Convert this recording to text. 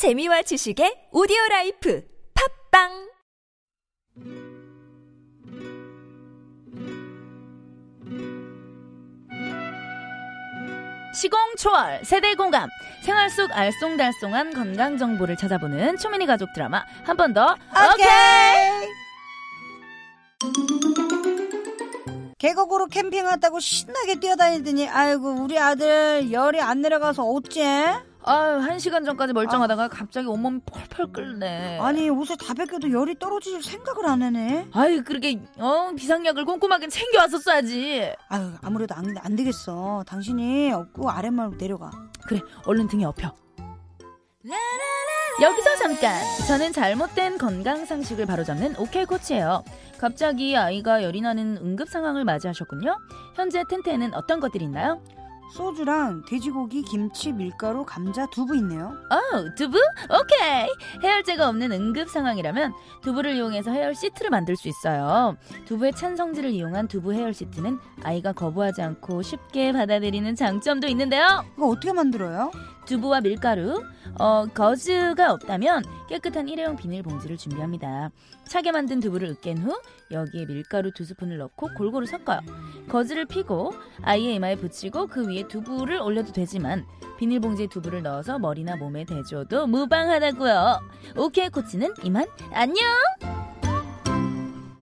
재미와 지식의 오디오 라이프 팟빵 시공 초월 세대 공감 생활 속 알쏭달쏭한 건강 정보를 찾아보는 초미니 가족 드라마 한 번 더 오케이. 계곡으로 캠핑 왔다고 신나게 뛰어다니더니 아이고 우리 아들 열이 안 내려가서 어째? 아유 한 시간 전까지 멀쩡하다가 갑자기 온몸이 펄펄 끓네. 아니 옷을 다 벗겨도 열이 떨어질 생각을 안 하네. 아유 그렇게 어 비상약을 꼼꼼하게 챙겨왔었어야지. 아유 아무래도 안, 안 되겠어. 당신이 업고 아랫말로 내려가. 그래 얼른 등에 업혀. 여기서 잠깐 저는 잘못된 건강 상식을 바로잡는 오케이 코치예요. 갑자기 아이가 열이 나는 응급 상황을 맞이하셨군요. 현재 텐트에는 어떤 것들이 있나요? 소주랑 돼지고기, 김치, 밀가루, 감자, 두부 있네요. 어, 두부? 오케이. 해열제가 없는 응급 상황이라면 두부를 이용해서 해열 시트를 만들 수 있어요. 두부의 찬 성질을 이용한 두부 해열 시트는 아이가 거부하지 않고 쉽게 받아들이는 장점도 있는데요. 이거 어떻게 만들어요? 두부와 밀가루, 어, 거즈가 없다면 깨끗한 일회용 비닐봉지를 준비합니다. 차게 만든 두부를 으깬 후 여기에 밀가루 두 스푼을 넣고 골고루 섞어요. 거즈를 피고 아이의 이마에 붙이고 그 위에 두부를 올려도 되지만 비닐봉지에 두부를 넣어서 머리나 몸에 대줘도 무방하다고요. 오케이 코치는 이만 안녕.